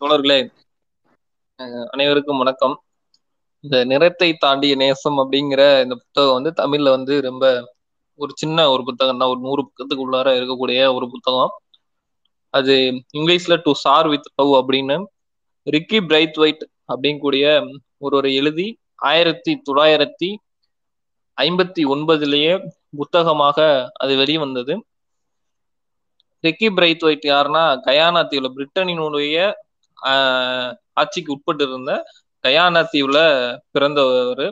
தோழர்களே அனைவருக்கும் வணக்கம். இந்த நிறத்தை தாண்டிய நேசம் அப்படிங்கிற இந்த புத்தகம் வந்து தமிழ்ல வந்து ரொம்ப ஒரு சின்ன ஒரு புத்தகம் தான் ஒரு நூறு புத்தகத்துக்கு உள்ளார இருக்கக்கூடிய ஒரு புத்தகம். அது இங்கிலீஷ்ல டு சார் வித் லவ் அப்படின்னு ரிக்கி பிரைத் ஒயிட் அப்படிங்கூடிய ஒருவரை எழுதி ஆயிரத்தி தொள்ளாயிரத்தி ஐம்பத்தி ஒன்பதுலேயே புத்தகமாக அது வெளிவந்தது. ரிக்கி பிரைத் ஒயிட் யாருன்னா கயானா தீவுல பிரிட்டனினுடைய ஆட்சிக்கு உட்பட்டு இருந்த கயானா தீவுல பிறந்தவர்.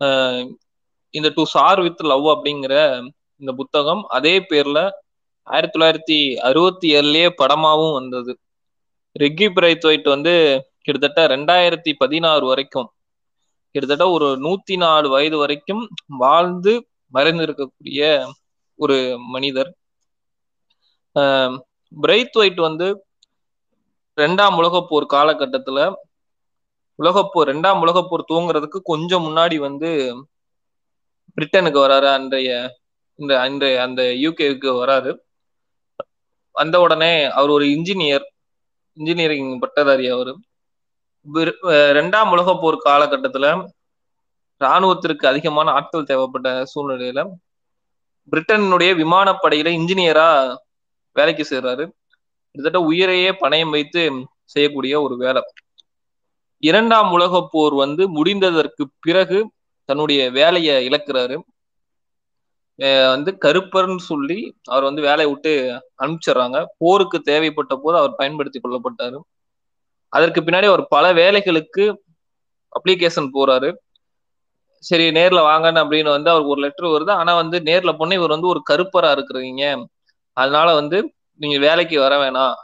ஆஹ், இந்த டு சார் வித் லவ் அப்படிங்கிற இந்த புத்தகம் அதே பேர்ல ஆயிரத்தி தொள்ளாயிரத்தி அறுபத்தி ஏழுலயே படமாவும் வந்தது. ரெக்கி பிரைத் ஒயிட் வந்து கிட்டத்தட்ட ரெண்டாயிரத்தி பதினாறு வரைக்கும் கிட்டத்தட்ட ஒரு நூத்தி நாலு வயது வரைக்கும் வாழ்ந்து மறைந்திருக்கக்கூடிய ஒரு மனிதர். பிரைத் ஒயிட் வந்து ரெண்டாம் உலகப்போர் காலகட்டத்தில் காலகட்டத்துல உலகப்போர் ரெண்டாம் உலகப்போர் தூங்குறதுக்கு கொஞ்சம் முன்னாடி வந்து பிரிட்டனுக்கு வராரு அன்றைய இந்த அன்றைய அந்த யூகேவுக்கு வராரு. வந்த உடனே அவர் ஒரு இன்ஜினியர் இன்ஜினியரிங் பட்டதாரி அவர். ரெண்டாம் உலகப்போர் போர் காலகட்டத்துல இராணுவத்திற்கு அதிகமான ஆட்கள் தேவைப்பட்ட சூழ்நிலையில பிரிட்டனுடைய விமானப்படையில இன்ஜினியரா வேலைக்கு சேர்றாரு. கிட்டத்தட்ட உயிரையே பணயம் வைத்து செய்யக்கூடிய ஒரு வேலை. இரண்டாம் உலகப் போர் வந்து முடிந்ததற்கு பிறகு தன்னுடைய வேலையை இழக்கிறாரு. வந்து கருப்பர்னு சொல்லி அவர் வந்து வேலையை விட்டு அனுப்பிச்சிடுறாங்க. போருக்கு தேவைப்பட்ட போது அவர் பயன்படுத்தி கொள்ளப்பட்டாரு. அதற்கு பின்னாடி அவர் பல வேலைகளுக்கு அப்ளிகேஷன் போறாரு. சரி நேர்ல வாங்கன்னு அப்படின்னு வந்து அவருக்கு ஒரு லெட்டர் வருது. ஆனா வந்து நேர்ல போன இவர் வந்து ஒரு கருப்பரா இருக்கிறீங்க. அதனால வந்து நீங்க வேலைக்கு வர வேணாம்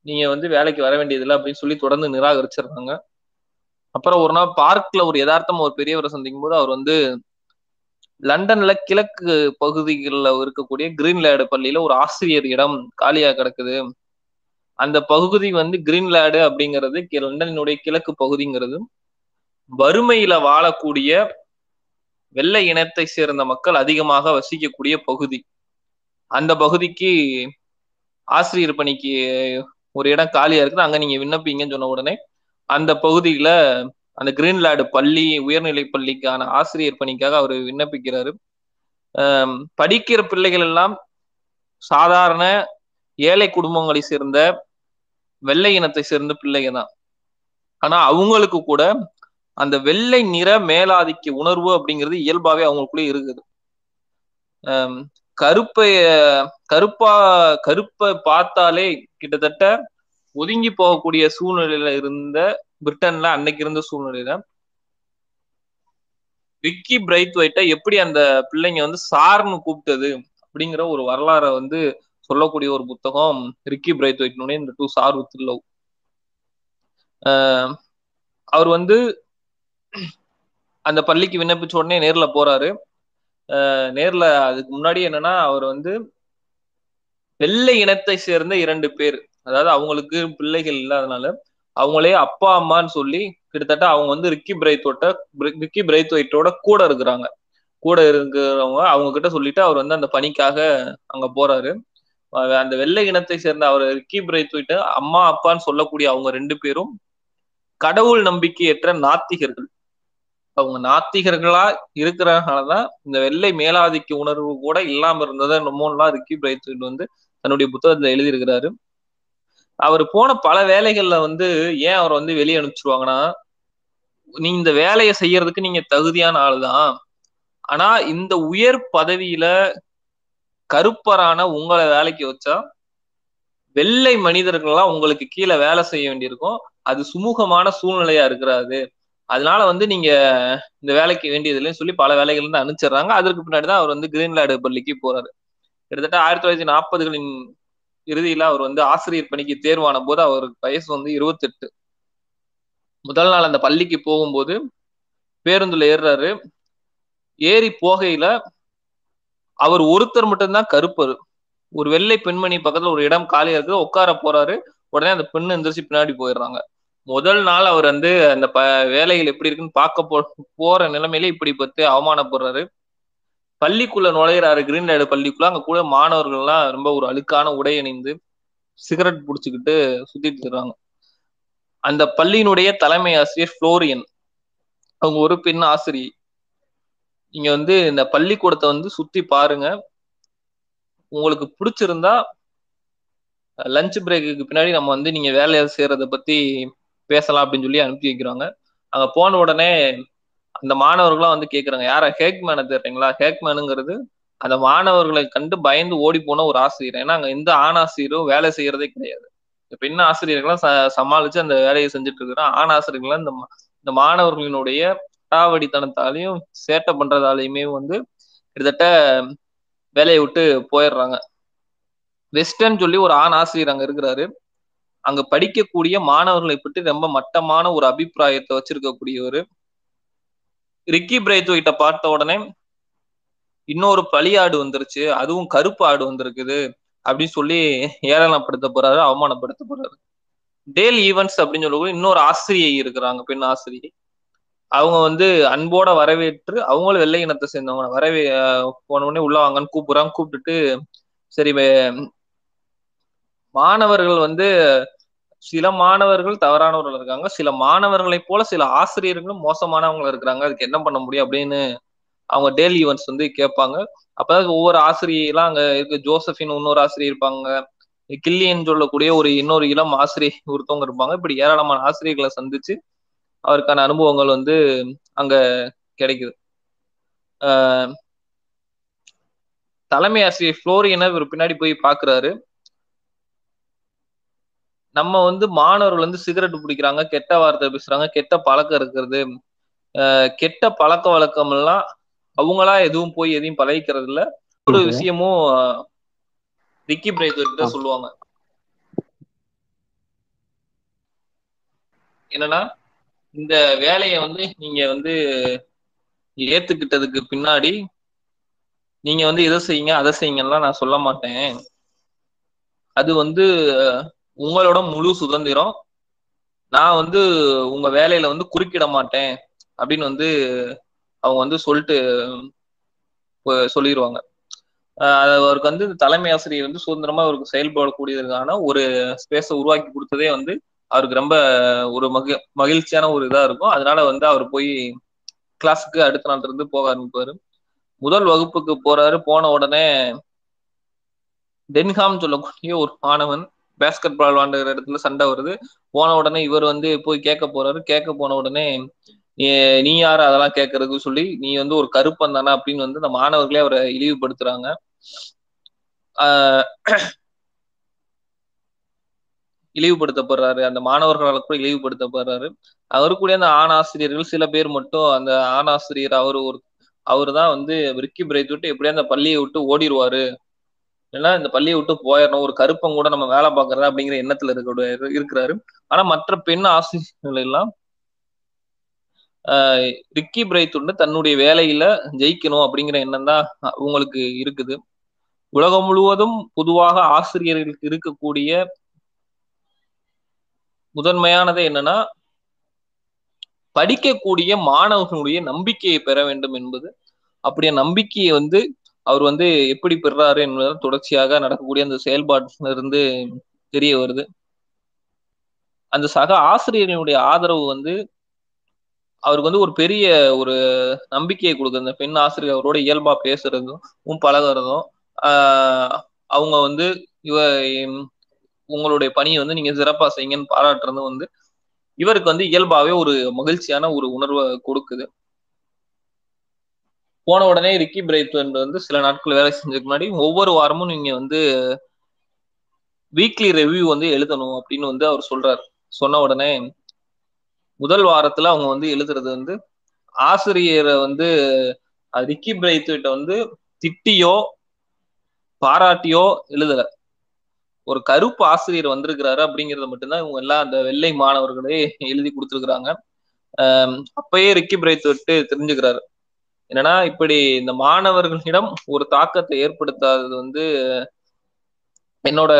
நீங்க வந்து வேலைக்கு வர வேண்டியதில்லை அப்படின்னு சொல்லி தொடர்ந்து நிராகரிச்சிருந்தாங்க அப்புறம் ஒரு நாள் பார்க்ல ஒரு யதார்த்தம் ஒரு பெரியவரை சந்திக்கும் போது அவர் வந்து லண்டன்ல கிழக்கு பகுதிகளில் இருக்கக்கூடிய கிரீன்லேடு பள்ளியில ஒரு ஆசிரியர் இடம் காலியா கிடக்குது. அந்த பகுதி வந்து கிரீன்லேடு அப்படிங்கிறது கி- லண்டனினுடைய கிழக்கு பகுதிங்கிறது. வறுமையில வாழக்கூடிய வெள்ளை இனத்தை சேர்ந்த மக்கள் அதிகமாக வசிக்கக்கூடிய பகுதி. அந்த பகுதிக்கு ஆசிரியர் பணிக்கு ஒரு இடம் காலியா இருக்குது அங்க நீங்க விண்ணப்பிங்கன்னு சொன்ன உடனே அந்த பகுதியில அந்த கிரீன்லேடு பள்ளி உயர்நிலை பள்ளிக்கான ஆசிரியர் பணிக்காக அவர் விண்ணப்பிக்கிறாரு. படிக்கிற பிள்ளைகள் எல்லாம் சாதாரண ஏழை குடும்பங்களை சேர்ந்த வெள்ளை இனத்தை சேர்ந்த பிள்ளைங்க தான். ஆனா அவங்களுக்கு கூட அந்த வெள்ளை நிற மேலாதிக்க உணர்வு அப்படிங்கிறது இயல்பாவே அவங்களுக்குள்ளே இருக்குது. கருப்பை கருப்பா கருப்பை பார்த்தாலே கிட்டத்தட்ட ஒதுங்கி போகக்கூடிய சூழ்நிலையில இருந்த பிரிட்டன்ல அன்னைக்கு இருந்த சூழ்நிலையில விக்கி பிரைத் ஒயிட்டை எப்படி அந்த பிள்ளைங்க வந்து சார்னு கூப்பிட்டது அப்படிங்கிற ஒரு வரலாறை வந்து சொல்லக்கூடிய ஒரு புத்தகம் ரிக்கி பிரைத் ஒயிட்னுடைய இந்த டூ சார் வித் லவ். அவர் வந்து அந்த பள்ளிக்கு விண்ணப்பிச்ச உடனே நேர்ல போறாரு. நேர்ல அதுக்கு முன்னாடி என்னன்னா அவர் வந்து வெள்ளை இனத்தை சேர்ந்த இரண்டு பேர். அதாவது அவங்களுக்கு பிள்ளைகள் இல்லாதனால அவங்களே அப்பா அம்மான்னு சொல்லி கிட்டத்தட்ட அவங்க வந்து ரிக்கி பிரைத்தோட்ட ரிக்கி பிரைத் ஒயிட்டோட கூட இருக்கிறாங்க. கூட இருக்கிறவங்க அவங்க கிட்ட சொல்லிட்டு அவர் வந்து அந்த பணிக்காக அங்க போறாரு. அந்த வெள்ளை இனத்தை சேர்ந்த அவர் ரிக்கி பிரைத் ஒயிட்ட அம்மா அப்பான்னு சொல்லக்கூடிய அவங்க ரெண்டு பேரும் கடவுள் நம்பிக்கையற்ற நாத்திகர்கள். அவங்க நாத்திகர்களா இருக்கிறதுனாலதான் இந்த வெள்ளை மேலாதிக்க உணர்வு கூட இல்லாம இருந்ததை நம்மலாம் ரிக்கி பிரைத்வெட் வந்து தன்னுடைய புத்தகத்துல எழுதியிருக்கிறாரு. அவர் போன பல வேலைகள்ல வந்து ஏன் அவரை வந்து வெளியே அனுப்பிச்சிருவாங்கன்னா நீ இந்த வேலையை செய்யறதுக்கு நீங்க தகுதியான ஆளுதான். ஆனா இந்த உயர் பதவியில கருப்பரான உங்களை வேலைக்கு வச்சா வெள்ளை மனிதர்கள்லாம் உங்களுக்கு கீழே வேலை செய்ய வேண்டியிருக்கும். அது சுமூகமான சூழ்நிலையா இருக்கிறாது அதனால வந்து நீங்க இந்த வேலைக்கு வேண்டியதில்லைன்னு சொல்லி பல வேலைகள் இருந்து அனுப்பிச்சிடுறாங்க. அதற்கு பின்னாடி தான் அவர் வந்து கிரீன்லேடு பள்ளிக்கு போறாரு. கிட்டத்தட்ட ஆயிரத்தி தொள்ளாயிரத்தி நாற்பதுகளின் இறுதியில அவர் வந்து ஆசிரியர் பணிக்கு தேர்வான போது அவருக்கு வயசு வந்து இருபத்தெட்டு. முதல் நாள் அந்த பள்ளிக்கு போகும்போது பேருந்துல ஏறுறாரு. ஏறி போகையில அவர் ஒருத்தர் மட்டும்தான் கருப்பர் ஒரு வெள்ளை பெண்மணி பக்கத்துல ஒரு இடம் காலியா இருக்குது. உட்கார போறாரு. உடனே அந்த பெண்ணு எந்திரிச்சு பின்னாடி போயிடுறாங்க. முதல் நாள் அவர் வந்து அந்த ப வேலைகள் எப்படி இருக்குன்னு பார்க்க போ போற நிலைமையில இப்படி பார்த்து அவமானப்படுறாரு. பள்ளிக்குள்ள நுழையிறாரு. கிரீன்லேடு பள்ளிக்குள்ள அங்க கூட மாணவர்கள்லாம் ரொம்ப ஒரு அழுக்கான உடை அணிந்து சிகரெட் பிடிச்சிக்கிட்டு சுத்திட்டு இருக்காங்க. அந்த பள்ளியினுடைய தலைமை ஆசிரியர் ஃப்ளோரியன். அவங்க ஒரு பெண் ஆசிரியை நீங்க வந்து இந்த பள்ளிக்கூடத்தை வந்து சுத்தி பாருங்க. உங்களுக்கு பிடிச்சிருந்தா லஞ்ச் பிரேக்குக்கு பின்னாடி நம்ம வந்து நீங்க வேலையை செய்யறத பத்தி பேசலாம் அப்படின்னு சொல்லி அனுப்பி வைக்கிறாங்க. அங்க போன உடனே அந்த மாணவர்களாம் வந்து கேக்குறாங்க. யார? ஹேக்மேனை தெரியுங்களா ஹேக்மேனுங்கிறது அந்த மாணவர்களை கண்டு பயந்து ஓடி போன ஒரு ஆசிரியர். ஏன்னா அங்க எந்த ஆணாசிரியரும் வேலை செய்யறதே கிடையாது. பெண் ஆசிரியர்கள்லாம் ச சமாளிச்சு அந்த வேலையை செஞ்சுட்டு இருக்கிறோம் ஆண் ஆசிரியர்கள்லாம் இந்த இந்த மாணவர்களினுடைய அடாவடித்தனத்தாலையும் சேட்டை பண்றதாலையுமே வந்து கிட்டத்தட்ட வேலையை விட்டு போயிடுறாங்க. வெஸ்டர்ன் சொல்லி ஒரு ஆண் ஆசிரியர் அங்க இருக்கிறாரு. அங்க படிக்கக்கூடிய மாணவர்களை பற்றி ரொம்ப மட்டமான ஒரு அபிப்பிராயத்தை வச்சிருக்கக்கூடியவர். ரிக்கி பிரைத்வைட்ட பார்த்த உடனே இன்னொரு பழியாடு வந்துருச்சு அதுவும் கருப்பு ஆடு வந்திருக்குது அப்படின்னு சொல்லி ஏளனப்படுத்த போறாரு அவமானப்படுத்த போறாரு. டேல் ஈவெண்ட்ஸ் அப்படின்னு சொல்லக்கூடிய இன்னொரு ஆசிரியை இருக்கிறாங்க பெண் ஆசிரியை. அவங்க வந்து அன்போட வரவேற்று அவங்களும் வெள்ளை இனத்தை சேர்ந்தவங்க. வரவே போன உடனே உள்ள வாங்கன்னு கூப்பிடுறாங்க கூப்பிட்டுட்டு சரி மாணவர்கள் வந்து சில மாணவர்கள் தவறானவர்கள் இருக்காங்க. சில மாணவர்களை போல சில ஆசிரியர்களும் மோசமானவங்க இருக்கிறாங்க. அதுக்கு என்ன பண்ண முடியும் அப்படின்னு அவங்க டெய்லி ஈவெண்ட்ஸ் வந்து கேட்பாங்க. அப்பதான் ஒவ்வொரு ஆசிரியெல்லாம் அங்க இருக்கு. ஜோசபின் இன்னொரு ஆசிரியர் இருப்பாங்க. கில்லியன் சொல்லக்கூடிய ஒரு இன்னொரு இளம் ஆசிரியர் ஒருத்தவங்க இருப்பாங்க. இப்படி ஏராளமான ஆசிரியர்களை சந்திச்சு அவருக்கான அனுபவங்கள் வந்து அங்க கிடைக்குது. தலைமை ஆசிரியர் புளோரியனை இவர் பின்னாடி போய் பாக்குறாரு நம்ம வந்து மாணவர்கள் வந்து சிகரெட் பிடிக்கிறாங்க கெட்ட வார்த்தை பேசுறாங்க கெட்ட பழக்கம் இருக்கிறது. கெட்ட பழக்க வழக்கம் எல்லாம் அவங்களா எதுவும் போய் எதையும் பழகிக்கிறது இல்ல ஒரு விஷயமும் ரிக்கி பிரேத் கிட்ட சொல்லுவாங்க. என்னன்னா இந்த வேலையை வந்து நீங்க வந்து ஏத்துக்கிட்டதுக்கு பின்னாடி நீங்க வந்து இதை செய்யுங்க அதை செய்யுங்கலாம் நான் சொல்ல மாட்டேன். அது வந்து உங்களோட முழு சுதந்திரம் நான் வந்து உங்க வேலையில வந்து குறுக்கிட மாட்டேன் அப்படின்னு வந்து அவங்க வந்து சொல்லிட்டு சொல்லிடுவாங்க அவருக்கு வந்து தலைமை ஆசிரியர் வந்து சுதந்திரமா அவருக்கு செயல்படக்கூடியதுக்கான ஒரு ஸ்பேஸை உருவாக்கி கொடுத்ததே வந்து அவருக்கு ரொம்ப ஒரு மகி மகிழ்ச்சியான ஒரு இதா இருக்கும். அதனால வந்து அவர் போய் கிளாஸுக்கு அடுத்த நாள்ல இருந்து போக ஆரம்பிப்பாரு. முதல் வகுப்புக்கு போறாரு. போன உடனே டென்ஹாம் சொல்லக்கூடிய ஒரு மாணவன் பேஸ்கெட் பால் விளாண்டுகிற இடத்துல சண்டை வருது. போன உடனே இவர் வந்து போய் கேட்க போறாரு. கேட்க போன உடனே நீ யாரு? அதெல்லாம் கேட்கறதுக்கு சொல்லி நீ வந்து ஒரு கருப்பன் தானா? அப்படின்னு வந்து இந்த மாணவர்களே அவரை இழிவுபடுத்துறாங்க. இழிவுபடுத்தப்படுறாரு. அந்த மாணவர்களால் கூட இழிவுபடுத்தப்படுறாரு. அவரு கூட அந்த ஆண் ஆசிரியர்கள் சில பேர் மட்டும் அந்த ஆண் ஆசிரியர் அவரு ஒரு அவர் தான் வந்து ரிக்கி பிரைத் விட்டு எப்படியா அந்த பள்ளியை விட்டு ஓடிடுவாரு. ஏன்னா இந்த பள்ளியை விட்டு போயிடணும். ஒரு கருப்பம் கூட நம்ம வேலை பார்க்கறதா அப்படிங்கிற எண்ணத்துல இருக்க இருக்கிறாரு. ஆனா மற்ற பெண் ஆசிரியர்கள் எல்லாம் ரிக்கி பிரைத்துண்டு தன்னுடைய வேலையில ஜெயிக்கணும் அப்படிங்கிற எண்ணம் தான் அவங்களுக்கு இருக்குது. உலகம் முழுவதும் பொதுவாக ஆசிரியர்களுக்கு இருக்கக்கூடிய முதன்மையானது என்னன்னா படிக்கக்கூடிய மாணவர்களுடைய நம்பிக்கையை பெற வேண்டும் என்பது. அப்படியே நம்பிக்கையை வந்து அவர் வந்து எப்படி பெறாரு என்பது தொடர்ச்சியாக நடக்கக்கூடிய அந்த செயல்பாட்டுல இருந்து தெரிய வருது. அந்த சக ஆசிரியர்களுடைய ஆதரவு வந்து அவருக்கு வந்து ஒரு பெரிய ஒரு நம்பிக்கையை கொடுக்குது. அந்த பெண் ஆசிரியர் அவரோட இயல்பா பேசுறதும் பழகிறதும் ஆஹ் அவங்க வந்து இவ உங்களுடைய பணியை வந்து நீங்க சிறப்பா செய்யுங்கன்னு பாராட்டுறதும் வந்து இவருக்கு வந்து இயல்பாவே ஒரு மகிழ்ச்சியான ஒரு உணர்வை கொடுக்குது. போன உடனே ரிக்கி பிரைத்வன் வந்து சில நாட்கள் வேலை செஞ்சதுக்கு முன்னாடி ஒவ்வொரு வாரமும் நீங்க வந்து வீக்லி ரிவ்யூ வந்து எழுதணும் அப்படின்னு வந்து அவர் சொல்றாரு. சொன்ன உடனே முதல் வாரத்துல அவங்க வந்து எழுதுறது வந்து ஆசிரியரை வந்து ரிக்கி பிரைத் வந்து திட்டியோ பாராட்டியோ எழுதல. ஒரு கருப்பு ஆசிரியர் வந்திருக்கிறாரு அப்படிங்கறத மட்டும்தான் இவங்க எல்லாம் அந்த வெள்ளை மாணவர்களே எழுதி கொடுத்துருக்குறாங்க. அப்பயே ரிக்கி பிரைத் விட்டு தெரிஞ்சுக்கிறாரு. என்னன்னா இப்படி இந்த மாணவர்களிடம் ஒரு தாக்கத்தை ஏற்படுத்தாதது வந்து என்னோட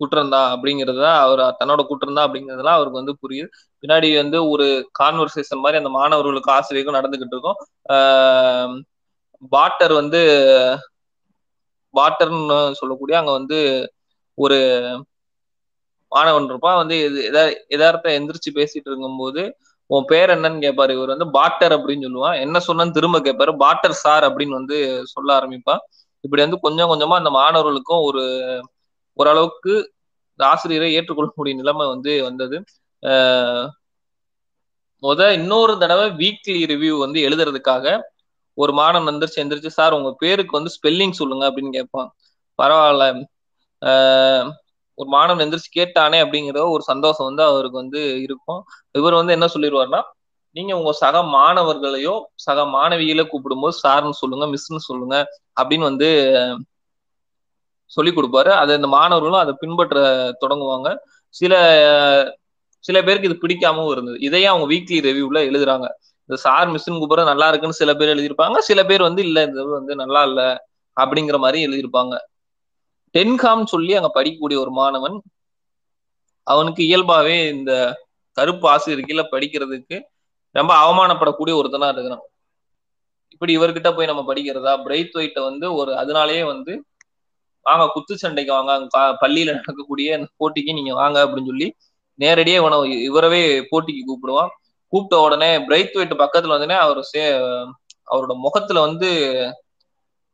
குற்றம் தான் அப்படிங்கிறது தான் அவர் தன்னோட குற்றம் தான் அப்படிங்கிறதுலாம் அவருக்கு வந்து புரியுது. பின்னாடி வந்து ஒரு கான்வர்சேஷன் மாதிரி அந்த மாணவர்களுக்கு ஆசிரியருக்கும் நடந்துகிட்டு இருக்கும். பாட்டர் வந்து பாட்டர்னு சொல்லக்கூடிய அங்க வந்து ஒரு மாணவன் இருப்பான். வந்து எதார்த்த எந்திரிச்சு பேசிட்டு இருக்கும்போது உன் பேர் என்னன்னு கேட்பாரு இவர் வந்து பாட்டர் அப்படின்னு சொல்லுவான். என்ன சொன்னு திரும்ப கேட்பாரு பாட்டர் சார் அப்படின்னு வந்து சொல்ல ஆரம்பிப்பான். இப்படி வந்து கொஞ்சம் கொஞ்சமா அந்த மாணவர்களுக்கும் ஒரு ஓரளவுக்கு ஆசிரியரை ஏற்றுக்கொள்ளக்கூடிய நிலைமை வந்து வந்தது. முத இன்னொரு தடவை வீக்லி ரிவ்யூ வந்து எழுதுறதுக்காக ஒரு மாணவன் எந்திரிச்சு எந்திரிச்சு சார் உங்க பேருக்கு வந்து ஸ்பெல்லிங் சொல்லுங்க அப்படின்னு கேட்பான் பரவாயில்ல. ஒரு மாணவன் எந்திரிச்சு கேட்டானே அப்படிங்கிற ஒரு சந்தோஷம் வந்து அவருக்கு வந்து இருக்கும். இவர் வந்து என்ன சொல்லிடுவார்னா நீங்க உங்க சக மாணவர்களையோ சக மாணவிகளை கூப்பிடும்போது சார்னு சொல்லுங்க மிஸ்ன்னு சொல்லுங்க அப்படின்னு வந்து சொல்லி கொடுப்பாரு. அதை இந்த மாணவர்களும் அதை பின்பற்ற தொடங்குவாங்க. சில சில பேருக்கு இது பிடிக்காமவும் இருந்தது. இதையே அவங்க வீக்லி ரிவ்யூல எழுதுறாங்க. இந்த சார் மிஸ்ன்னு கூப்பிட நல்லா இருக்குன்னு சில பேர் எழுதியிருப்பாங்க. சில பேர் வந்து இல்ல இது வந்து நல்லா இல்ல அப்படிங்கிற மாதிரி எழுதியிருப்பாங்க. டென்காம் சொல்லி அங்க படிக்கக்கூடிய ஒரு மாணவன் அவனுக்கு இயல்பாவே இந்த கருப்பு ஆசிரியர் கீழே படிக்கிறதுக்கு ரொம்ப அவமானப்படக்கூடிய ஒருத்தனா இருக்கிறான். இப்படி இவர்கிட்ட போய் நம்ம படிக்கிறதா? பிரைத் ஒயிட்ட வந்து ஒரு அதனாலேயே வந்து வாங்க குத்து சண்டைக்கு வாங்க பள்ளியில நடக்கக்கூடிய போட்டிக்கு நீங்க வாங்க அப்படின்னு சொல்லி நேரடியே இவனை இவரவே போட்டிக்கு கூப்பிடுவான். கூப்பிட்ட உடனே பிரைத் ஒயிட் பக்கத்துல வந்தோடனே அவர் சே அவரோட முகத்துல வந்து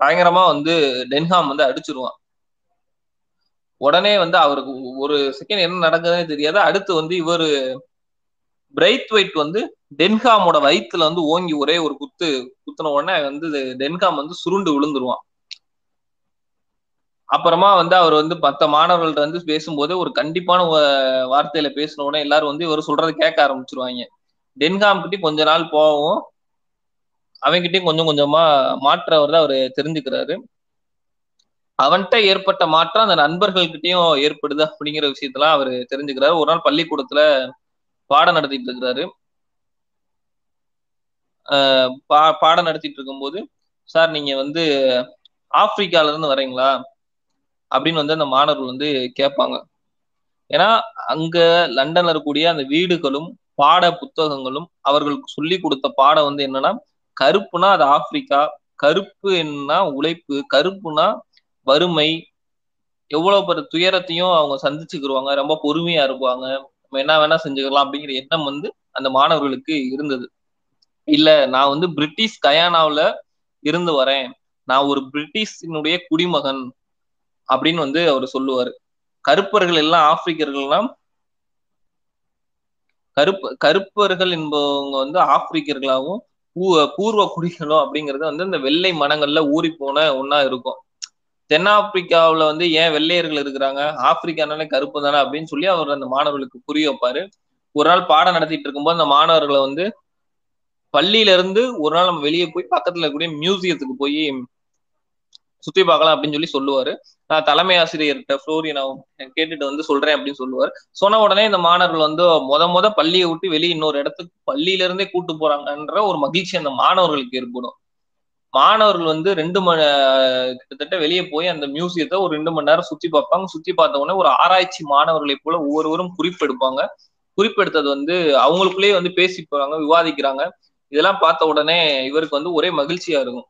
பயங்கரமா வந்து டென்ஹாம் வந்து அடிச்சிருவான். உடனே வந்து அவருக்கு ஒரு செகண்ட் என்ன நடக்குதுன்னு தெரியாது. அடுத்து வந்து இவர் பிரைத் ஒயிட் வந்து டென்ஹாமோட வயிற்றுல வந்து ஓங்கி ஒரே ஒரு குத்து குத்துன உடனே வந்து டென்ஹாம் வந்து சுருண்டு விழுந்துருவான். அப்புறமா வந்து அவர் வந்து மற்ற மாணவர்கள்ட்ட வந்து பேசும்போது ஒரு கண்டிப்பான வார்த்தையில பேசின உடனே எல்லாரும் வந்து இவர் சொல்றதை கேட்க ஆரம்பிச்சிருவாங்க. டென்ஹாம் கிட்டே கொஞ்ச நாள் போகவும் அவன்கிட்டயும் கொஞ்சம் கொஞ்சமா மாற்றவர் தான் அவர் தெரிஞ்சுக்கிறாரு. அவன்கிட்ட ஏற்பட்ட மாற்றம் அந்த நண்பர்கள்கிட்டயும் ஏற்படுது அப்படிங்கிற விஷயத்தெல்லாம் அவர் தெரிஞ்சுக்கிறாரு. ஒரு நாள் பள்ளிக்கூடத்துல பாடம் நடத்திட்டு இருக்கிறாரு. பா பாடம் நடத்திட்டு இருக்கும்போது சார் நீங்க வந்து ஆப்பிரிக்கால இருந்து வரீங்களா அப்படின்னு வந்து அந்த மாணவர்கள் வந்து கேட்பாங்க. ஏன்னா அங்க லண்டன்ல இருக்கக்கூடிய அந்த வீடுகளும் பாட புத்தகங்களும் அவர்களுக்கு சொல்லி கொடுத்த பாடம் வந்து என்னன்னா கருப்புனா அது ஆப்பிரிக்கா கருப்பு என்ன உழைப்பு கருப்புனா வறுமை எவ்வளவு பெரிய துயரத்தையும் அவங்க சந்திச்சுக்கிருவாங்க ரொம்ப பொறுமையா இருப்பாங்க. நம்ம என்ன வேணா செஞ்சுக்கலாம் அப்படிங்கிற எண்ணம் வந்து அந்த மாணவர்களுக்கு இருந்தது. இல்ல நான் வந்து பிரிட்டிஷ் கயானாவில இருந்து வரேன். நான் ஒரு பிரிட்டிஷினுடைய குடிமகன் அப்படின்னு வந்து அவர் சொல்லுவாரு. கருப்பர்கள் எல்லாம் ஆப்பிரிக்கர்கள்லாம் கருப்பு கருப்பர்கள் என்பவங்க வந்து ஆப்பிரிக்கர்களாகவும் பூர்வ குடிகளும் அப்படிங்கறது வந்து இந்த வெள்ளை மனங்கள்ல ஊறி போன ஒன்னா இருக்கும். தென்னாப்பிரிக்காவில் வந்து ஏன் வெள்ளையர்கள் இருக்கிறாங்க? ஆப்பிரிக்கானாலே கருப்பு தானே அப்படின்னு சொல்லி அவர் அந்த மாணவர்களுக்கு புரிய வைப்பாரு. ஒரு நாள் பாடம் நடத்திட்டு இருக்கும்போது அந்த மாணவர்களை வந்து பள்ளியில இருந்து ஒரு நாள் நம்ம வெளியே போய் பக்கத்துல இருக்கக்கூடிய மியூசியத்துக்கு போய் சுத்தி பார்க்கலாம் அப்படின்னு சொல்லி சொல்லுவாரு. நான் தலைமை ஆசிரியர்கிட்ட ஃப்ளோரியன் கேட்டுட்டு வந்து சொல்றேன் அப்படின்னு சொல்லுவார். சொன்ன உடனே இந்த மாணவர்கள் வந்து முத முத பள்ளியை விட்டு வெளியே இன்னொரு இடத்துக்கு பள்ளியில இருந்தே கூட்டு போறாங்கன்ற ஒரு மகிழ்ச்சி அந்த மாணவர்களுக்கு ஏற்படும். மாணவர்கள் வந்து ரெண்டு மணி கிட்டத்தட்ட வெளியே போய் அந்த மியூசியத்தை ஒரு ரெண்டு மணி நேரம் சுத்தி பார்ப்பாங்க. சுத்தி பார்த்த உடனே ஒரு ஆராய்ச்சி மாணவர்களை போல ஒவ்வொருவரும் குறிப்பெடுப்பாங்க. குறிப்பெடுத்தது வந்து அவங்களுக்குள்ளேயே வந்து பேசி போறாங்க விவாதிக்கிறாங்க. இதெல்லாம் பார்த்த உடனே இவருக்கு வந்து ஒரே மகிழ்ச்சியா இருக்கும்.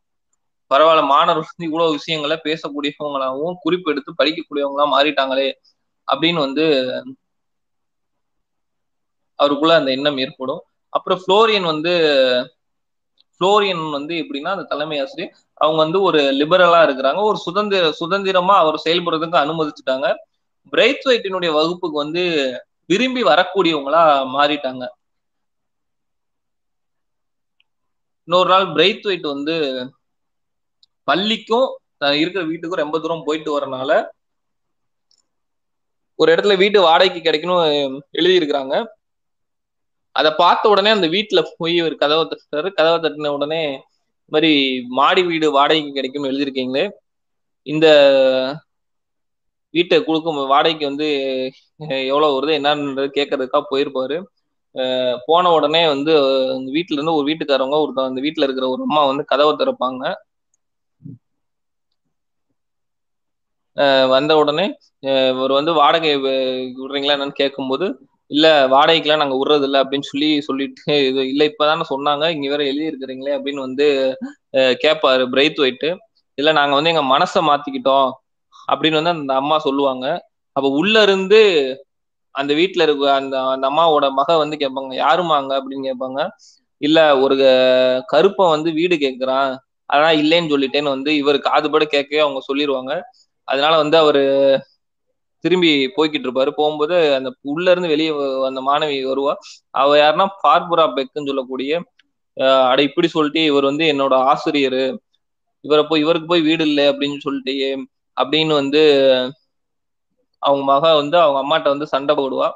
பரவாயில்ல மாணவர்கள் வந்து இவ்வளவு விஷயங்களை பேசக்கூடியவங்களாகவும் குறிப்பெடுத்து படிக்கக்கூடியவங்களா மாறிட்டாங்களே அப்படின்னு வந்து அவருக்குள்ள அந்த எண்ணம் ஏற்படும். அப்புறம் ஃப்ளோரியன் வந்து ஃப்ளோரியன் வந்து எப்படின்னா அந்த தலைமை ஆசிரியர் அவங்க வந்து ஒரு லிபரலா இருக்கிறாங்க. ஒரு சுதந்திர சுதந்திரமா அவர் செயல்படுறதுக்கு அனுமதிச்சுட்டாங்க. பிரைத் ஒயிட்டினுடைய வகுப்புக்கு வந்து விரும்பி வரக்கூடியவங்களா மாறிட்டாங்க. இன்னொரு நாள் பிரைத் ஒயிட் வந்து பள்ளிக்கும் இருக்கிற வீட்டுக்கும் ரொம்ப தூரம் போயிட்டு வரனால ஒரு இடத்துல வீட்டு வாடகைக்கு கிடைக்கணும் எழுதியிருக்கிறாங்க. அதை பார்த்த உடனே அந்த வீட்டுல போய் ஒரு கதவை தட்டுறாரு கதவை தட்டின உடனே இந்த மாதிரி மாடி வீடு வாடகைக்கு கிடைக்கும்னு எழுதியிருக்கீங்களே? இந்த வீட்டை கொடுக்கும் வாடகைக்கு வந்து எவ்வளவு வருது என்னன்றது கேட்கறதுக்காக போயிருப்பாரு. போன உடனே வந்து வீட்டுல இருந்து ஒரு வீட்டுக்காரவங்க ஒரு அந்த வீட்டுல இருக்கிற ஒரு அம்மா வந்து கதவை திறப்பாங்க. வந்த உடனே இவர் வந்து வாடகை விடுறீங்களா என்னன்னு கேட்கும்போது இல்ல வாடகைக்கெல்லாம் நாங்க விடுறது இல்லை அப்படின்னு சொல்லி சொல்லிட்டு இது இல்ல இப்பதானே சொன்னாங்க. இங்க வேற எழுதி இருக்கிறீங்களே அப்படின்னு வந்து கேட்பாரு பிரைத் ஒயிட்டு. இல்ல நாங்க வந்து எங்க மனசை மாத்திக்கிட்டோம் அப்படின்னு வந்து அந்த அம்மா சொல்லுவாங்க. அப்ப உள்ள இருந்து அந்த வீட்டுல இருக்க அந்த அந்த அம்மாவோட மக வந்து கேட்பாங்க யாருமாங்க அப்படின்னு கேட்பாங்க. இல்ல ஒரு கருப்பன் வந்து வீடு கேட்கிறான். அதான் இல்லைன்னு சொல்லிட்டேன்னு வந்து இவர் காதுபட கேட்கவே அவங்க சொல்லிடுவாங்க அதனால வந்து அவரு திரும்பி போய்கிட்டு இருப்பாரு. போகும்போது அந்த உள்ள இருந்து வெளியே அந்த மாணவி வருவா. அவ யாருன்னா பார்புரா பெக்குன்னு சொல்லக்கூடிய அட இப்படி சொல்லிட்டு இவர் வந்து என்னோட ஆசிரியர். இவரை போய் இவருக்கு போய் வீடு இல்லை அப்படின்னு சொல்லிட்டு அப்படின்னு வந்து அவங்க மக வந்து அவங்க அம்மாட்ட வந்து சண்டை போடுவா.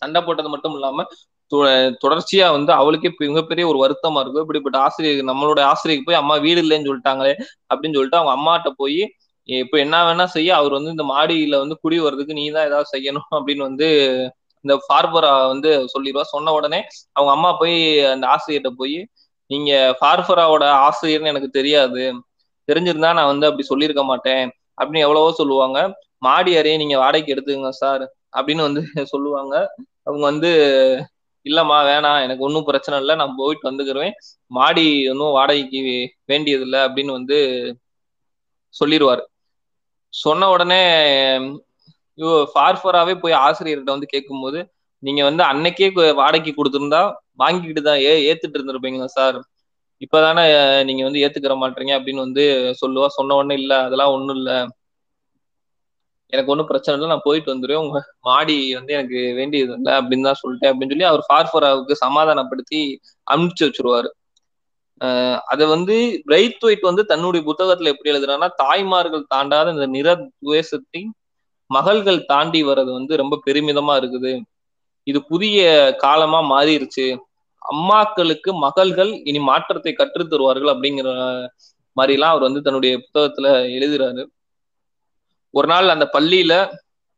சண்டை போட்டது மட்டும் இல்லாம தொடர்ச்சியா வந்து அவளுக்கே மிகப்பெரிய ஒரு வருத்தமா இருக்கும். இப்படிப்பட்ட ஆசிரியர் நம்மளோட ஆசிரியருக்கு போய் அம்மா வீடு இல்லைன்னு சொல்லிட்டாங்களே அப்படின்னு சொல்லிட்டு அவங்க அம்மாட்ட போய் இப்ப என்ன வேணா செய்ய. அவர் வந்து இந்த மாடியில வந்து குடி வர்றதுக்கு நீ தான் ஏதாவது செய்யணும் அப்படின்னு வந்து இந்த ஃபார்பரா வந்து சொல்லிடுவா. சொன்ன உடனே அவங்க அம்மா போய் அந்த ஆசிரியர்கிட்ட போய் நீங்க ஃபார்பராவோட ஆசிரியர்னு எனக்கு தெரியாது. தெரிஞ்சிருந்தா நான் வந்து அப்படி சொல்லியிருக்க மாட்டேன். அப்படின்னு எவ்வளவோ சொல்லுவாங்க. மாடி அறையை நீங்க வாடகைக்கு எடுத்துங்க சார். அப்படின்னு வந்து சொல்லுவாங்க. அவங்க வந்து இல்லம்மா வேணாம். எனக்கு ஒன்றும் பிரச்சனை இல்லை. நான் போயிட்டு வந்துக்கிறேன். மாடி ஒன்றும் வாடகைக்கு வேண்டியதில்லை. அப்படின்னு வந்து சொல்லிடுவாரு. சொன்ன உடனே ஃபார்ஃபராகவே ஃபார்ஃபராவே போய் ஆசிரியர்கிட்ட வந்து கேட்கும்போது நீங்க வந்து அன்னைக்கே வாடகைக்கு கொடுத்துருந்தா வாங்கிக்கிட்டு தான் ஏ ஏத்துட்டு இருந்திருப்பீங்களா சார். இப்பதானே நீங்க வந்து ஏத்துக்கிற மாட்டீங்க அப்படின்னு வந்து சொல்லுவா. சொன்ன உடனே இல்ல அதெல்லாம் ஒண்ணும் இல்ல. எனக்கு ஒன்றும் பிரச்சனை இல்லை. நான் போயிட்டு வந்துடுவேன் உங்க மாடி வந்து எனக்கு வேண்டியது இல்லை அப்படின்னு தான் சொல்லிட்டேன் அப்படின்னு சொல்லி அவர் ஃபார்ஃபராவுக்கு சமாதானப்படுத்தி அனுப்பிச்சு வச்சிருவாரு. அதை வந்து பிரைத் ஒயிட் வந்து தன்னுடைய புத்தகத்துல எப்படி எழுதுறான்னா தாய்மார்கள் தாண்டாத இந்த நிற துவேஷத்தை மகள்கள் தாண்டி வர்றது வந்து ரொம்ப பெருமிதமா இருக்குது. இது புதிய காலமா மாறிடுச்சு அம்மாக்களுக்கு மகள்கள் இனி மாற்றத்தை கற்று தருவார்கள் அப்படிங்கிற மாதிரிலாம் அவர் வந்து தன்னுடைய புத்தகத்துல எழுதுறாரு. ஒரு நாள் அந்த பள்ளியில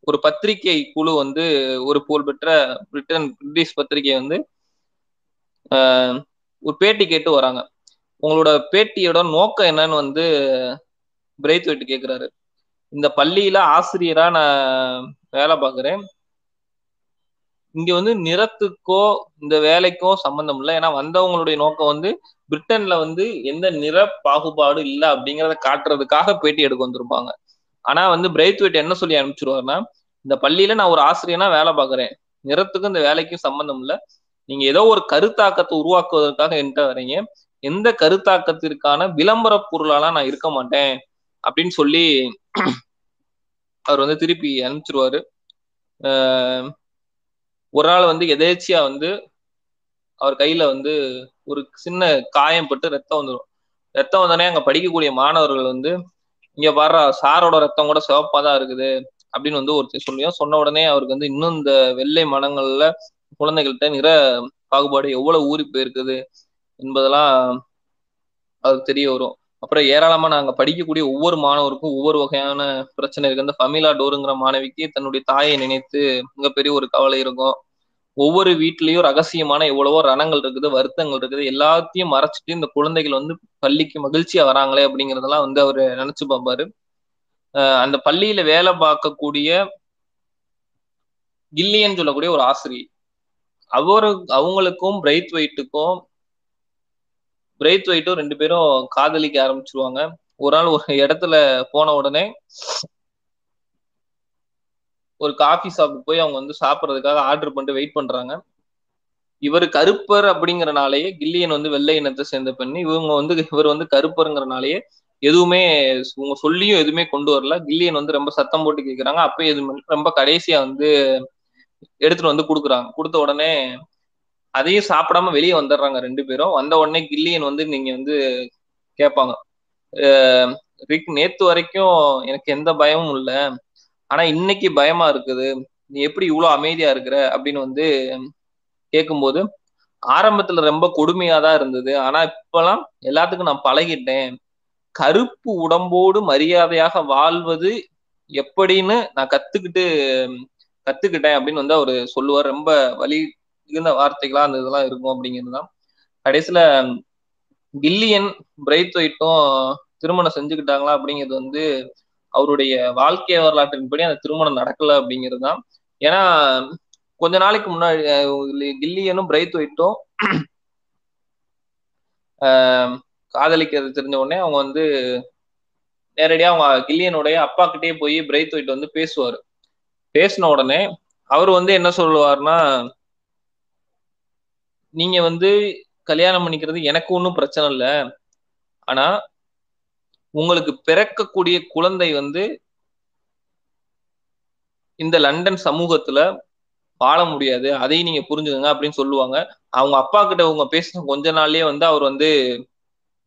ஒரு பத்திரிகை குழு வந்து ஒரு புகழ்பெற்ற பிரிட்டன் பிரிட்டிஷ் பத்திரிகை வந்து ஒரு பேட்டி கேட்டு வராங்க. உங்களோட பேட்டியோட நோக்கம் என்னன்னு வந்து பிரைத் வெயிட் கேட்கிறாரு இந்த பள்ளியில ஆசிரியரா நான் வேலை பார்க்குறேன். இங்க வந்து நிறத்துக்கோ இந்த வேலைக்கோ சம்பந்தம் இல்லை. ஏன்னா வந்தவங்களுடைய நோக்கம் வந்து பிரிட்டன்ல வந்து எந்த நிற பாகுபாடு இல்லை அப்படிங்கிறத காட்டுறதுக்காக பேட்டி எடுக்க வந்திருப்பாங்க. ஆனா வந்து பிரைத் என்ன சொல்லி அனுப்பிச்சிருவாருன்னா இந்த பள்ளியில நான் ஒரு ஆசிரியனா வேலை பார்க்குறேன். நிறத்துக்கும் இந்த வேலைக்கும் சம்பந்தம் இல்லை. நீங்க ஏதோ ஒரு கருத்தாக்கத்தை உருவாக்குவதற்காக என்கிட்ட வரீங்க எந்த கருத்தாக்கத்திற்கான விளம்பர பொருளாலாம் நான் இருக்க மாட்டேன் அப்படின்னு சொல்லி அவர் வந்து திருப்பி அனுப்பிச்சிருவாரு. ஒரு நாள் வந்து எதேச்சியா வந்து அவர் கையில வந்து ஒரு சின்ன காயம் பட்டு ரத்தம் வந்துடும் ரத்தம் வந்தோடனே அங்க படிக்கக்கூடிய மாணவர்கள் வந்து இங்க பாரு சாரோட ரத்தம் கூட சிவப்பா தான் இருக்குது அப்படின்னு வந்து ஒருத்தர் சொல்லியும் சொன்ன உடனே அவருக்கு வந்து இன்னும் இந்த வெள்ளை மனங்கள்ல குழந்தைகள்கிட்ட நிற பாகுபாடு எவ்வளவு ஊறி போயிருக்குது என்பதெல்லாம் அது தெரிய வரும். அப்புறம் ஏராளமா நாங்க படிக்கக்கூடிய ஒவ்வொரு மாணவருக்கும் ஒவ்வொரு வகையான பிரச்சனை இருக்கு. அந்த ஃபமிலா டோருங்கிற மாணவிக்கு தன்னுடைய தாயை நினைத்து மிகப்பெரிய ஒரு கவலை இருக்கும். ஒவ்வொரு வீட்லயும் ரகசியமான எவ்வளவோ ரணங்கள் இருக்குது வருத்தங்கள் இருக்குது. எல்லாத்தையும் மறைச்சிட்டு இந்த குழந்தைகள் வந்து பள்ளிக்கு மகிழ்ச்சியா வராங்களே அப்படிங்கறதெல்லாம் வந்து அவர் நினைச்சு பார்ப்பாரு. அந்த பள்ளியில வேலை பார்க்கக்கூடிய கில்லியன் சொல்லக்கூடிய ஒரு ஆசிரியர் அவரு அவங்களுக்கும் பிரைத் வெயிட்டுக்கும் பிரைத் ஒயிட்டும் ரெண்டு பேரும் காதலிக்க ஆரம்பிச்சிருவாங்க. ஒரு நாள் ஒரு இடத்துல போன உடனே ஒரு காஃபி ஷாப்புக்கு போய் அவங்க வந்து சாப்பிட்றதுக்காக ஆர்டர் பண்ணிட்டு வெயிட் பண்றாங்க. இவர் கருப்பர் அப்படிங்கறனாலேயே கில்லியன் வந்து வெள்ளை இனத்தை சேர்ந்த பெண் இவங்க வந்து இவர் வந்து கருப்பருங்கிறனாலேயே எதுவுமே உங்க சொல்லியும் எதுவுமே கொண்டு வரல. கில்லியன் வந்து ரொம்ப சத்தம் போட்டு கேட்குறாங்க அப்போ எதுவுமே ரொம்ப கடைசியா வந்து எடுத்துட்டு வந்து கொடுக்குறாங்க. கொடுத்த உடனே அதையும் சாப்பிடாம வெளியே வந்துடுறாங்க ரெண்டு பேரும். வந்த உடனே கில்லியன் வந்து நீங்க வந்து கேட்பாங்க ரிக் நேத்து வரைக்கும் எனக்கு எந்த பயமும் இல்லை. ஆனா இன்னைக்கு பயமா இருக்குது. நீ எப்படி இவ்வளவு அமைதியா இருக்கிற? அப்படின்னு வந்து கேட்கும்போது ஆரம்பத்துல ரொம்ப கொடுமையா தான் இருந்தது. ஆனா இப்பெல்லாம் எல்லாத்துக்கும் நான் பழகிட்டேன். கருப்பு உடம்போடு மரியாதையாக வாழ்வது எப்படின்னு நான் கத்துக்கிட்டு கத்துக்கிட்டேன் அப்படின்னு வந்து அவரு சொல்லுவார். ரொம்ப வலி மிகுந்த வார்த்தைகளா அந்த இதெல்லாம் இருக்கும் அப்படிங்கிறது தான். கடைசியில கில்லியன் பிரைத் ஒயிட்டும் திருமணம் செஞ்சுக்கிட்டாங்களா அப்படிங்கிறது வந்து அவருடைய வாழ்க்கை வரலாற்றின்படி அந்த திருமணம் நடக்கல அப்படிங்கிறது தான். ஏன்னா கொஞ்ச நாளைக்கு முன்னாடி கில்லியனும் பிரைத் ஒயிட்டும் காதலிக்கிறது தெரிஞ்ச உடனே அவங்க வந்து நேரடியா அவங்க கில்லியனுடைய அப்பா கிட்டே போய் பிரைத் ஒயிட் வந்து பேசுவாரு. பேசின உடனே அவர் வந்து என்ன சொல்லுவார்னா நீங்க வந்து கல்யாணம் பண்ணிக்கிறது எனக்கு ஒன்றும் பிரச்சனை இல்லை. ஆனா உங்களுக்கு பிறக்கக்கூடிய குழந்தை வந்து இந்த லண்டன் சமூகத்துல வாழ முடியாது. அதையும் நீங்க புரிஞ்சுக்கங்க அப்படின்னு சொல்லுவாங்க. அவங்க அப்பா கிட்ட அவங்க பேசின கொஞ்ச நாள்லயே வந்து அவர் வந்து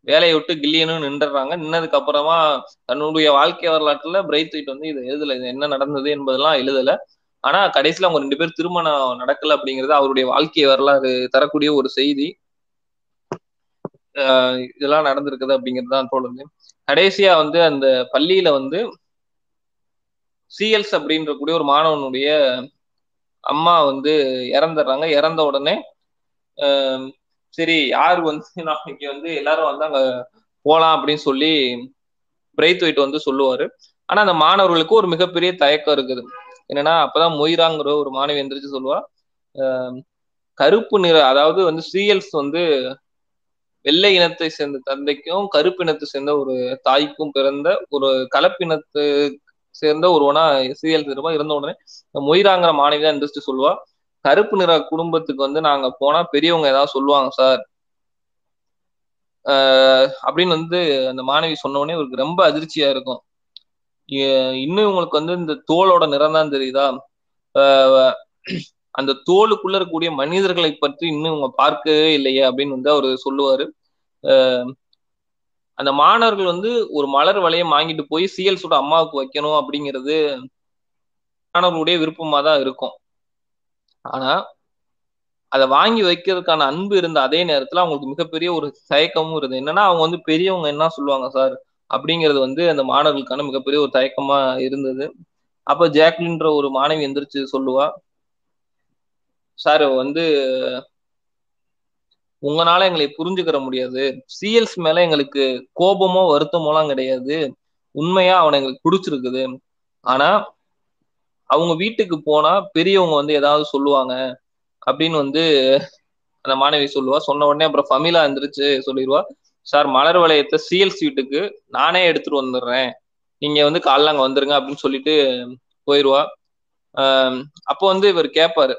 வேலையை விட்டு கில்லியனும் நின்றுறாங்க நின்னதுக்கு அப்புறமா தன்னுடைய வாழ்க்கை வரலாற்றுல பிரைத் வந்து இது எழுதல. இது என்ன நடந்தது என்பதெல்லாம் எழுதல. ஆனா கடைசியில அவங்க ரெண்டு பேர் திருமணம் நடக்கல அப்படிங்கிறது அவருடைய வாழ்க்கை வரலாறு தரக்கூடிய ஒரு செய்தி. இதெல்லாம் நடந்திருக்குது அப்படிங்கிறது தான் தோணுது. கடைசியா வந்து அந்த பள்ளியில வந்து சிஎல்ஸ் அப்படின்ற கூடிய ஒரு மாணவனுடைய அம்மா வந்து இறந்துடுறாங்க. இறந்த உடனே சரி யார் வந்து நாளைக்கு வந்து எல்லாரும் வந்து அங்க போலாம் அப்படின்னு சொல்லி பிரைத் ஒயிட் வந்து சொல்லுவாரு. ஆனா அந்த மாணவர்களுக்கு ஒரு மிகப்பெரிய தயக்கம் இருக்குது. என்னன்னா அப்பதான் மொய்ராங்கிற ஒரு மாணவி எந்திரிச்சு சொல்லுவா. கருப்பு நிற அதாவது வந்து சிஎல்ஸ் வந்து வெள்ளை இனத்தை சேர்ந்த தந்தைக்கும் கருப்பு இனத்தை சேர்ந்த ஒரு தாய்க்கும் பிறந்த ஒரு கலப்பினத்து சேர்ந்த ஒருவனா சிஎல் திரும்ப இருந்த உடனே மொய்ராங்கிற மாணவி தான் எந்திரிச்சு சொல்லுவா. கருப்பு நிற குடும்பத்துக்கு வந்து நாங்க போனா பெரியவங்க ஏதாவது சொல்லுவாங்க சார். அப்படின்னு வந்து அந்த மாணவி சொன்ன உடனே இவருக்கு ரொம்ப அதிர்ச்சியா இருக்கும். இன்னும் உங்களுக்கு வந்து இந்த தோலோட நிறம் தான் தெரியுதா? அந்த தோலுக்குள்ள இருக்கக்கூடிய மனிதர்களை பற்றி இன்னும் இவங்க பார்க்கவே இல்லையே அப்படின்னு வந்து அவர் சொல்லுவாரு. அந்த மாணவர்கள் வந்து ஒரு மலர் வளையம் வாங்கிட்டு போய் சிஎல்ஸோட அம்மாவுக்கு வைக்கணும் அப்படிங்கிறது மாணவர்களுடைய விருப்பமா தான் இருக்கும். ஆனா அதை வாங்கி வைக்கிறதுக்கான அன்பு இருந்த அதே நேரத்துல அவங்களுக்கு மிகப்பெரிய ஒரு தயக்கமும் இருந்தது. என்னன்னா அவங்க வந்து பெரியவங்க என்ன சொல்லுவாங்க சார்? அப்படிங்கிறது வந்து அந்த மாணவர்களுக்கான மிகப்பெரிய ஒரு தயக்கமா இருந்தது. அப்ப ஜாக்லின்ற ஒரு மாணவி எந்திரிச்சு சொல்லுவா சார் வந்து உங்களால எங்களை புரிஞ்சுக்கிற முடியாது. சிஎல்ஸ் மேல எங்களுக்கு கோபமோ வருத்தமோலாம் கிடையாது. உண்மையா அவனை எங்களுக்கு பிடிச்சிருக்குது. ஆனா அவங்க வீட்டுக்கு போனா பெரியவங்க வந்து ஏதாவது சொல்லுவாங்க அப்படின்னு வந்து அந்த மாணவி சொல்லுவா. சொன்ன உடனே அப்புறம் ஃபமிலா எந்திரிச்சு சொல்லிடுவா சார் மலர் வளையத்தை சிஎல்ஸ் வீட்டுக்கு நானே எடுத்துட்டு வந்துடுறேன். நீங்க வந்து காலைல அங்க வந்துருங்க அப்படின்னு சொல்லிட்டு போயிடுவா அப்போ வந்து இவர் கேட்பாரு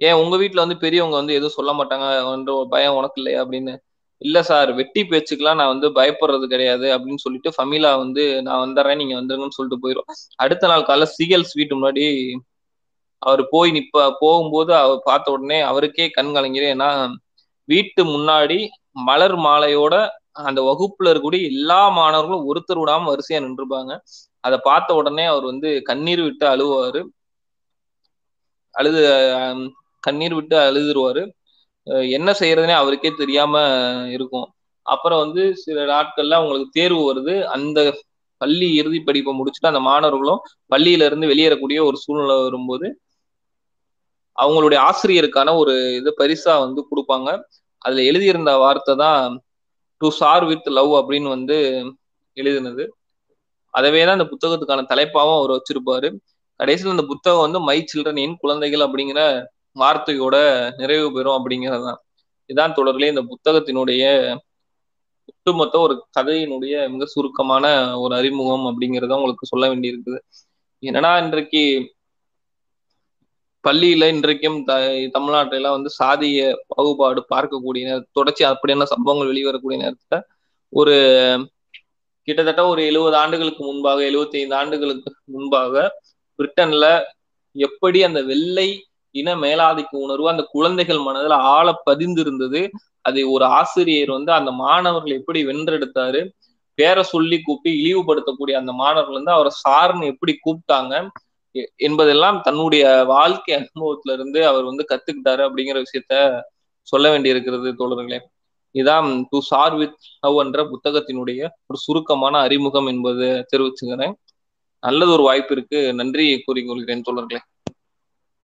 ஏன் உங்க வீட்டுல வந்து பெரியவங்க வந்து எதுவும் சொல்ல மாட்டாங்க? பயம் உனக்கு இல்லையா அப்படின்னு. இல்ல சார் வெட்டி பேச்சுக்கெல்லாம் நான் வந்து பயப்படுறது கிடையாது அப்படின்னு சொல்லிட்டு ஃபமிலா வந்து நான் வந்துடுறேன் நீங்க வந்துருங்கன்னு சொல்லிட்டு போயிடும் அடுத்த நாள் காலைல சிஎல்ஸ் வீட்டு முன்னாடி அவர் போய் நிப்ப போகும்போது அவர் பார்த்த உடனே அவருக்கே கண் கலங்கிடும் ஏன்னா வீட்டு முன்னாடி மலர் மாலையோட அந்த வகுப்புல இருக்கக்கூடிய எல்லா மாணவர்களும் ஒருத்தர் விடாம வரிசையா நின்றுப்பாங்க. அதை பார்த்த உடனே அவர் வந்து கண்ணீர் விட்டு அழுவாரு. அழுது கண்ணீர் விட்டு அழுதுருவாரு. என்ன செய்யறதுனே அவருக்கே தெரியாம இருக்கும். அப்புறம் வந்து சில நாட்கள்ல அவங்களுக்கு தேர்வு வருது. அந்த பள்ளி இறுதி படிப்பை முடிச்சுட்டு அந்த மாணவர்களும் பள்ளியில இருந்து வெளியேறக்கூடிய ஒரு சூழ்நிலை வரும்போது அவங்களுடைய ஆசிரியருக்கான ஒரு இது பரிசா வந்து கொடுப்பாங்க. அதுல எழுதியிருந்த வார்த்தை தான் டு சார் வித் லவ் அப்படின்னு வந்து எழுதினது. அதவே தான் அந்த புத்தகத்துக்கான தலைப்பாவும் அவர் வச்சிருப்பாரு. கடைசியில் இந்த புத்தகம் வந்து மை சில்ட்ரன் என் குழந்தைகள் அப்படிங்கிற வார்த்தையோட நிறைவு பெறும் அப்படிங்கிறதான் இதான் தொடர்லேயே இந்த புத்தகத்தினுடைய ஒட்டுமொத்த ஒரு கதையினுடைய மிக சுருக்கமான ஒரு அறிமுகம் அப்படிங்கிறத உங்களுக்கு சொல்ல வேண்டியிருக்குது. என்னன்னா இன்றைக்கு பள்ளியில இன்றைக்கும் த தமிழ்நாட்டில வந்து சாதிய பாகுபாடு பார்க்கக்கூடிய நேரம் தொடர்ச்சி அப்படியான சம்பவங்கள் வெளிவரக்கூடிய நேரத்துல ஒரு கிட்டத்தட்ட ஒரு எழுபது ஆண்டுகளுக்கு முன்பாக எழுபத்தி ஐந்து ஆண்டுகளுக்கு முன்பாக பிரிட்டன்ல எப்படி அந்த வெள்ளை இன மேலாதிக்க உணர்வு அந்த குழந்தைகள் மனதில் ஆழ பதிந்திருந்தது அதை ஒரு ஆசிரியர் வந்து அந்த மாணவர்கள் எப்படி வென்றெடுத்தாரு பேரை சொல்லி கூப்பி இழிவுபடுத்தக்கூடிய அந்த மாணவர்கள் வந்து அவரை சார்னு எப்படி கூப்பிட்டாங்க என்பதெல்லாம் தன்னுடைய வாழ்க்கை அனுபவத்துல இருந்து அவர் வந்து கத்துக்கிட்டாரு அப்படிங்கிற விஷயத்த சொல்ல வேண்டி இருக்கிறது தோழர்களே. இதான் டு சார் வித் ஹவ் என்ற புத்தகத்தினுடைய ஒரு சுருக்கமான அறிமுகம் என்பது தெரிவிச்சுக்கிறேன். நல்லது ஒரு வாய்ப்பு இருக்கு நன்றி கூறிக்கொள்கிறேன் தோழர்களே.